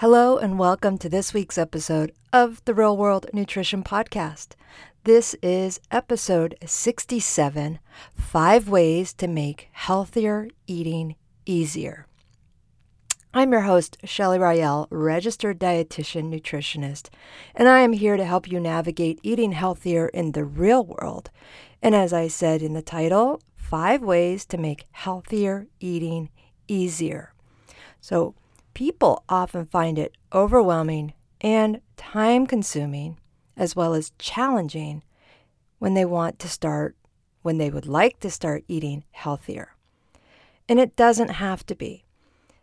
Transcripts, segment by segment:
Hello, and welcome to this week's episode of the Real World Nutrition Podcast. This is episode 67 Five Ways to Make Healthier Eating Easier. I'm your host, Shelley Rael, registered dietitian nutritionist, and I am here to help you navigate eating healthier in the real world. And as I said in the title, five ways to make healthier eating easier. So, people often find it overwhelming and time consuming, as well as challenging, when they want to start, when they would like to start eating healthier. And it doesn't have to be.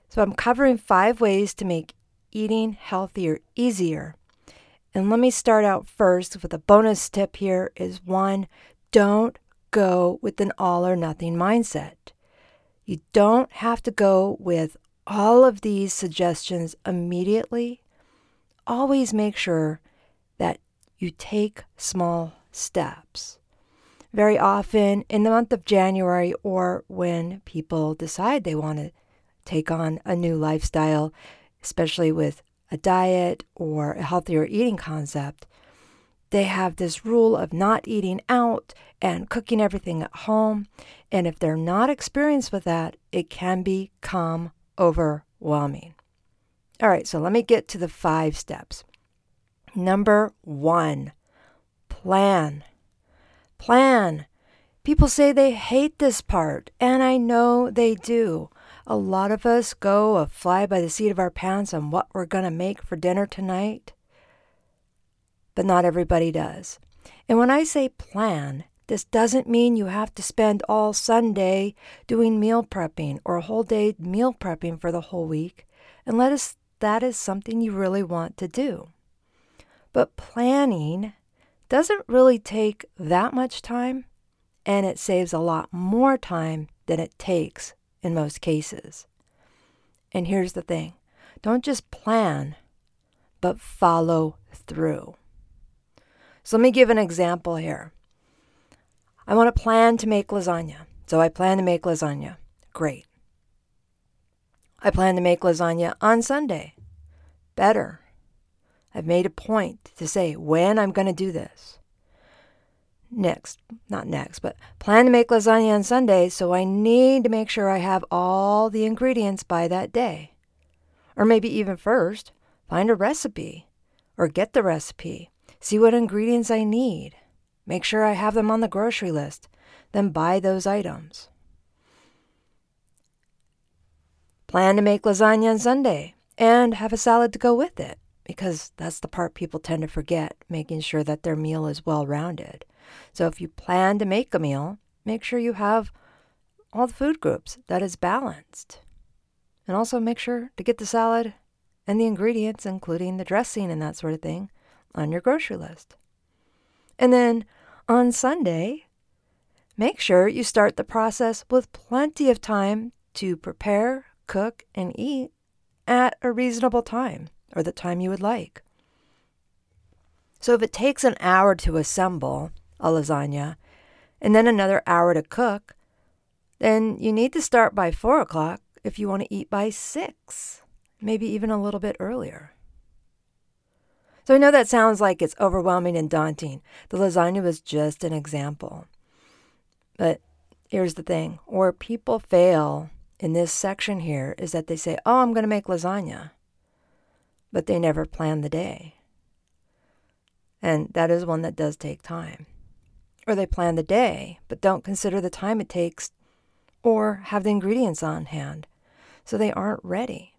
So, I'm covering five ways to make eating healthier easier. And let me start out first with a bonus tip here is one, don't go with an all or nothing mindset. You don't have to go with all of these suggestions immediately, always make sure that you take small steps. Very often in the month of January, or when people decide they want to take on a new lifestyle, especially with a diet or a healthier eating concept, they have this rule of not eating out and cooking everything at home. And if they're not experienced with that, it can become overwhelming. All right, so let me get to the five steps. Number one, plan. Plan. People say they hate this part, and I know they do. A lot of us go a fly by the seat of our pants on what we're going to make for dinner tonight, but not everybody does. And when I say plan, this doesn't mean you have to spend all Sunday doing meal prepping or a whole day meal prepping for the whole week, unless that is something you really want to do. But planning doesn't really take that much time, and it saves a lot more time than it takes in most cases. And here's the thing don't just plan, but follow through. So let me give an example here. I want to plan to make lasagna. So I plan to make lasagna. Great. I plan to make lasagna on Sunday. Better. I've made a point to say when I'm going to do this. Next, not next, but plan to make lasagna on Sunday, so I need to make sure I have all the ingredients by that day. Or maybe even first, find a recipe or get the recipe, see what ingredients I need. Make sure I have them on the grocery list. Then buy those items. Plan to make lasagna on Sunday and have a salad to go with it because that's the part people tend to forget, making sure that their meal is well rounded. So if you plan to make a meal, make sure you have all the food groups that is balanced. And also make sure to get the salad and the ingredients, including the dressing and that sort of thing, on your grocery list. And then on Sunday, make sure you start the process with plenty of time to prepare, cook, and eat at a reasonable time or the time you would like. So if it takes an hour to assemble a lasagna and then another hour to cook, then you need to start by four o'clock if you want to eat by six, maybe even a little bit earlier. So I know that sounds like it's overwhelming and daunting. The lasagna was just an example. But here's the thing where people fail in this section here is that they say, Oh, I'm going to make lasagna. But they never plan the day. And that is one that does take time. Or they plan the day, but don't consider the time it takes or have the ingredients on hand. So they aren't ready.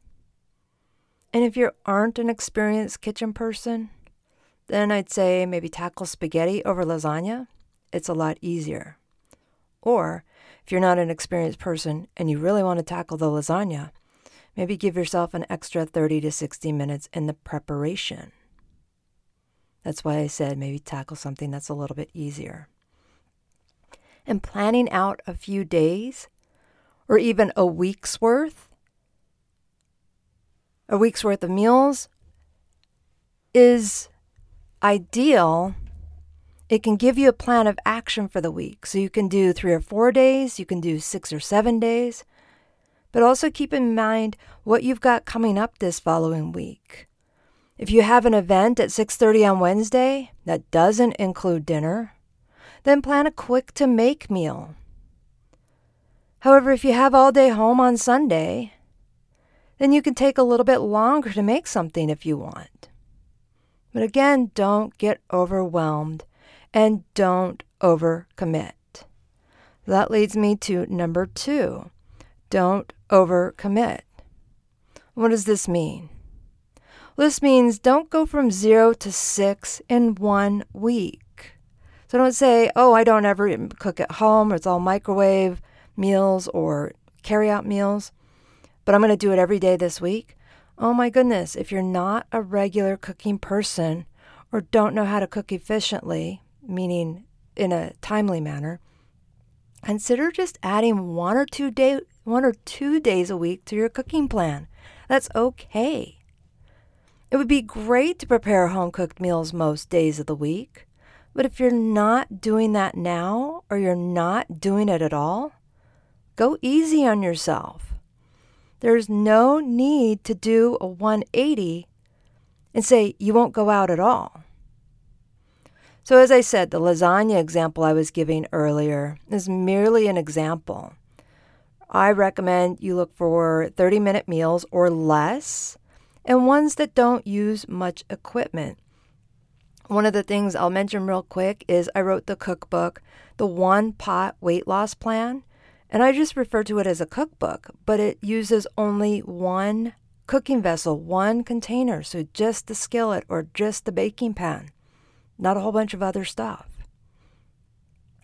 And if you aren't an experienced kitchen person, then I'd say maybe tackle spaghetti over lasagna. It's a lot easier. Or if you're not an experienced person and you really want to tackle the lasagna, maybe give yourself an extra 30 to 60 minutes in the preparation. That's why I said maybe tackle something that's a little bit easier. And planning out a few days or even a week's worth a week's worth of meals is ideal. It can give you a plan of action for the week. So you can do three or four days, you can do six or seven days. But also keep in mind what you've got coming up this following week. If you have an event at 6:30 on Wednesday that doesn't include dinner, then plan a quick to make meal. However, if you have all day home on Sunday, then you can take a little bit longer to make something if you want. But again, don't get overwhelmed and don't overcommit. That leads me to number two don't overcommit. What does this mean? This means don't go from zero to six in one week. So don't say, oh, I don't ever cook at home, or it's all microwave meals or carry out meals, but I'm going to do it every day this week. Oh my goodness, if you're not a regular cooking person or don't know how to cook efficiently, meaning in a timely manner, consider just adding one or two day one or two days a week to your cooking plan. That's okay. It would be great to prepare home cooked meals most days of the week, but if you're not doing that now or you're not doing it at all, go easy on yourself. There's no need to do a 180 and say you won't go out at all. So, as I said, the lasagna example I was giving earlier is merely an example. I recommend you look for 30 minute meals or less and ones that don't use much equipment. One of the things I'll mention real quick is I wrote the cookbook, The One Pot Weight Loss Plan, and I just refer to it as a cookbook, but it uses only one cooking vessel, one container, so just the skillet or just the baking pan not a whole bunch of other stuff.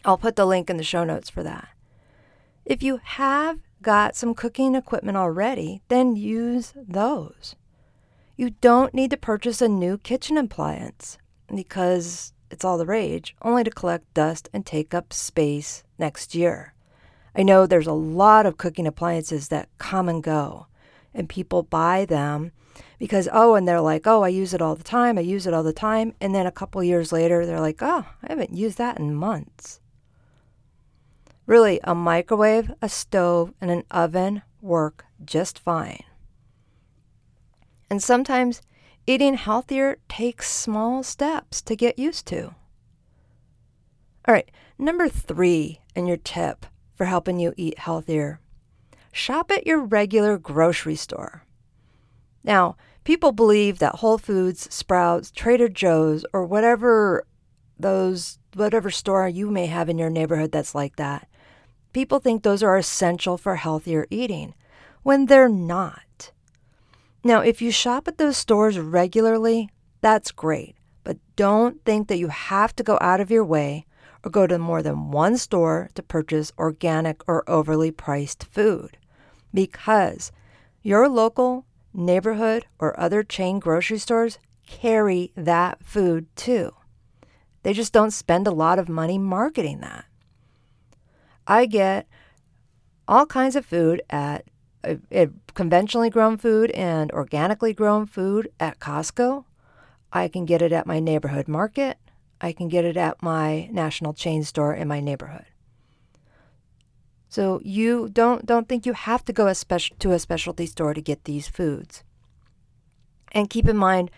I'll put the link in the show notes for that. If you have got some cooking equipment already, then use those. You don't need to purchase a new kitchen appliance because it's all the rage, only to collect dust and take up space next year. I know there's a lot of cooking appliances that come and go, and people buy them because oh and they're like oh i use it all the time i use it all the time and then a couple years later they're like oh i haven't used that in months. Really a microwave a stove and an oven work just fine. And sometimes eating healthier takes small steps to get used to. All right number three in your tip for helping you eat healthier shop at your regular grocery store now people believe that Whole Foods, Sprouts, Trader Joe's, or whatever those whatever store you may have in your neighborhood that's like that, people think those are essential for healthier eating when they're not. Now, if you shop at those stores regularly, that's great, but don't think that you have to go out of your way or go to more than one store to purchase organic or overly priced food because your local neighborhood, or other chain grocery stores carry that food too. They just don't spend a lot of money marketing that. I get all kinds of food at, uh, conventionally grown food and organically grown food at Costco. I can get it at my neighborhood market. I can get it at my national chain store in my neighborhood. So you don't don't think you have to go a special, to a specialty store to get these foods. And keep in mind,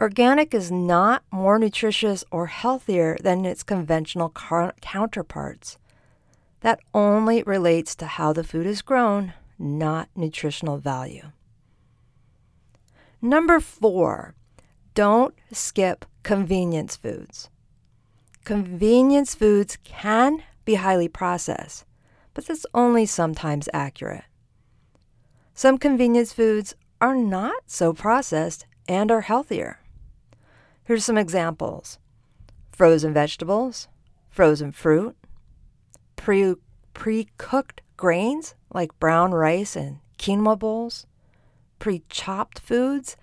organic is not more nutritious or healthier than its conventional car- counterparts. That only relates to how the food is grown, not nutritional value. Number four, don't skip convenience foods. Convenience foods can be highly processed, but that's only sometimes accurate. Some convenience foods are not so processed and are healthier. Here's some examples frozen vegetables, frozen fruit, pre cooked grains like brown rice and quinoa bowls, pre chopped foods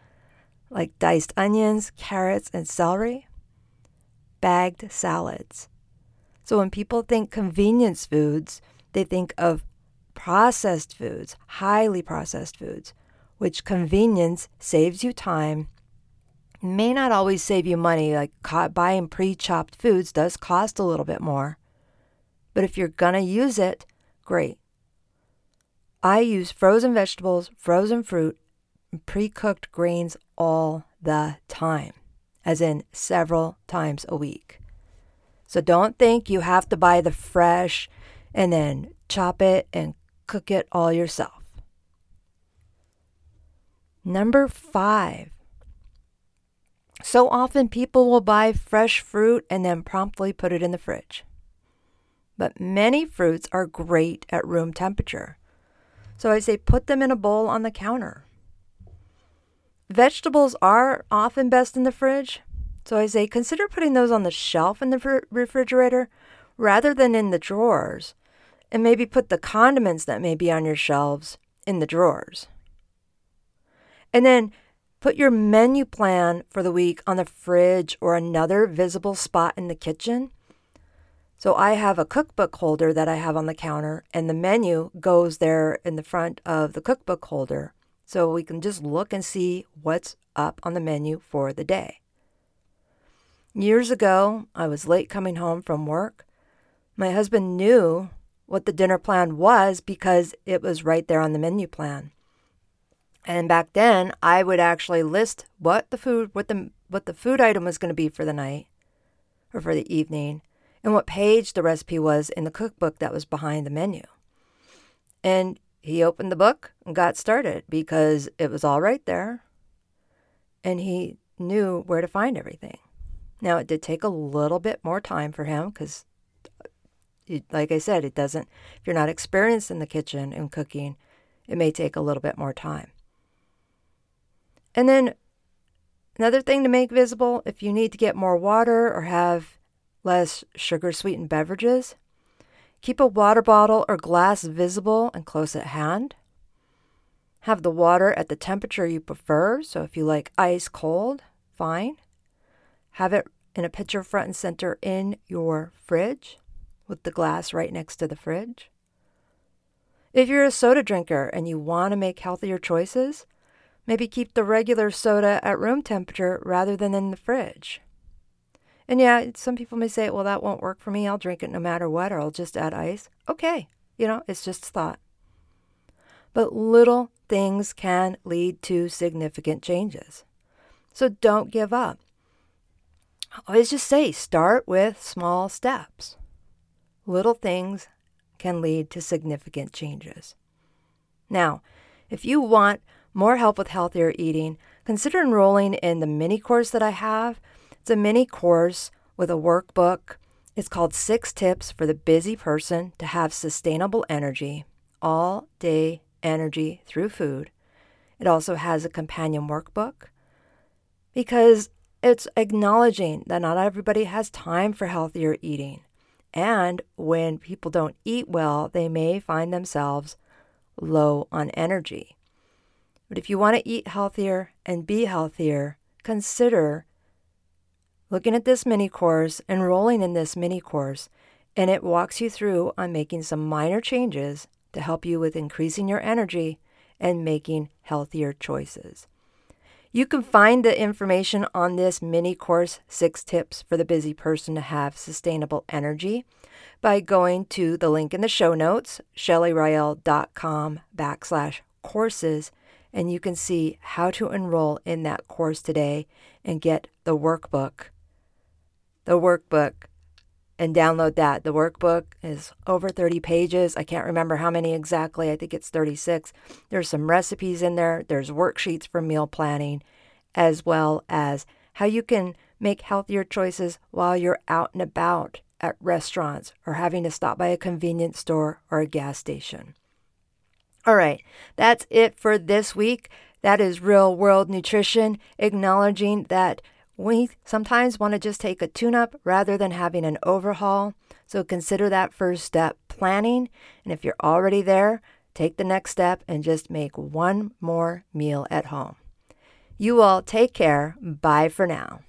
like diced onions, carrots, and celery, bagged salads. So when people think convenience foods, they think of processed foods, highly processed foods, which convenience saves you time, may not always save you money, like buying pre chopped foods does cost a little bit more. But if you're to use it, great. I use frozen vegetables, frozen fruit, pre cooked grains all the time, as in several times a week. So don't think you have to buy the fresh and then chop it and cook it all yourself. Number five. So often people will buy fresh fruit and then promptly put it in the fridge. But many fruits are great at room temperature. So I say put them in a bowl on the counter. Vegetables are often best in the fridge. So I say consider putting those on the shelf in the refrigerator rather than in the drawers. And maybe put the condiments that may be on your shelves in the drawers. And then put your menu plan for the week on the fridge or another visible spot in the kitchen so I have a cookbook holder that I have on the counter, and the menu goes there in the front of the cookbook holder. So we can just look and see what's up on the menu for the day. Years ago, I was late coming home from work. My husband knew what the dinner plan was because it was right there on the menu plan. And back then, I would actually list what the food what the what the food item was going to be for the night or for the evening and what page the recipe was in the cookbook that was behind the menu. And he opened the book and got started because it was all right there. And he knew where to find everything. Now, it did take a little bit more time for him because, uh, like I said, it doesn't, if you're not experienced in the kitchen and cooking, it may take a little bit more time. And then another thing to make visible if you need to get more water or have less sugar sweetened beverages. Keep a water bottle or glass visible and close at hand. Have the water at the temperature you prefer, so if you like ice cold, fine. Have it in a pitcher front and center in your fridge with the glass right next to the fridge. If you're a soda drinker and you want to make healthier choices, maybe keep the regular soda at room temperature rather than in the fridge. And yeah, some people may say, well, that won't work for me. I'll drink it no matter what, or I'll just add ice. Okay, you know, it's just thought. But little things can lead to significant changes. So don't give up. Always just say start with small steps. Little things can lead to significant changes. Now, if you want more help with healthier eating, consider enrolling in the mini course that I have it's a mini course with a workbook. It's called Six Tips for the Busy Person to Have Sustainable Energy, All Day Energy Through Food. It also has a companion workbook because it's acknowledging that not everybody has time for healthier eating. And when people don't eat well, they may find themselves low on energy. But if you want to eat healthier and be healthier, consider looking at this mini course, enrolling in this mini course, and it walks you through on making some minor changes to help you with increasing your energy and making healthier choices. You can find the information on this mini course, Six Tips for the Busy Person to Have Sustainable Energy, by going to the link in the show notes, shelleyrael.com backslash courses, and you can see how to enroll in that course today and get the workbook the workbook and download that. The workbook is over 30 pages. I can't remember how many exactly. I think it's 36. There's some recipes in there, there's worksheets for meal planning, as well as how you can make healthier choices while you're out and about at restaurants or having to stop by a convenience store or a gas station. All right, that's it for this week. That is Real World Nutrition, acknowledging that we sometimes want to just take a tune up rather than having an overhaul. So consider that first step planning. And if you're already there, take the next step and just make one more meal at home. You all take care. Bye for now.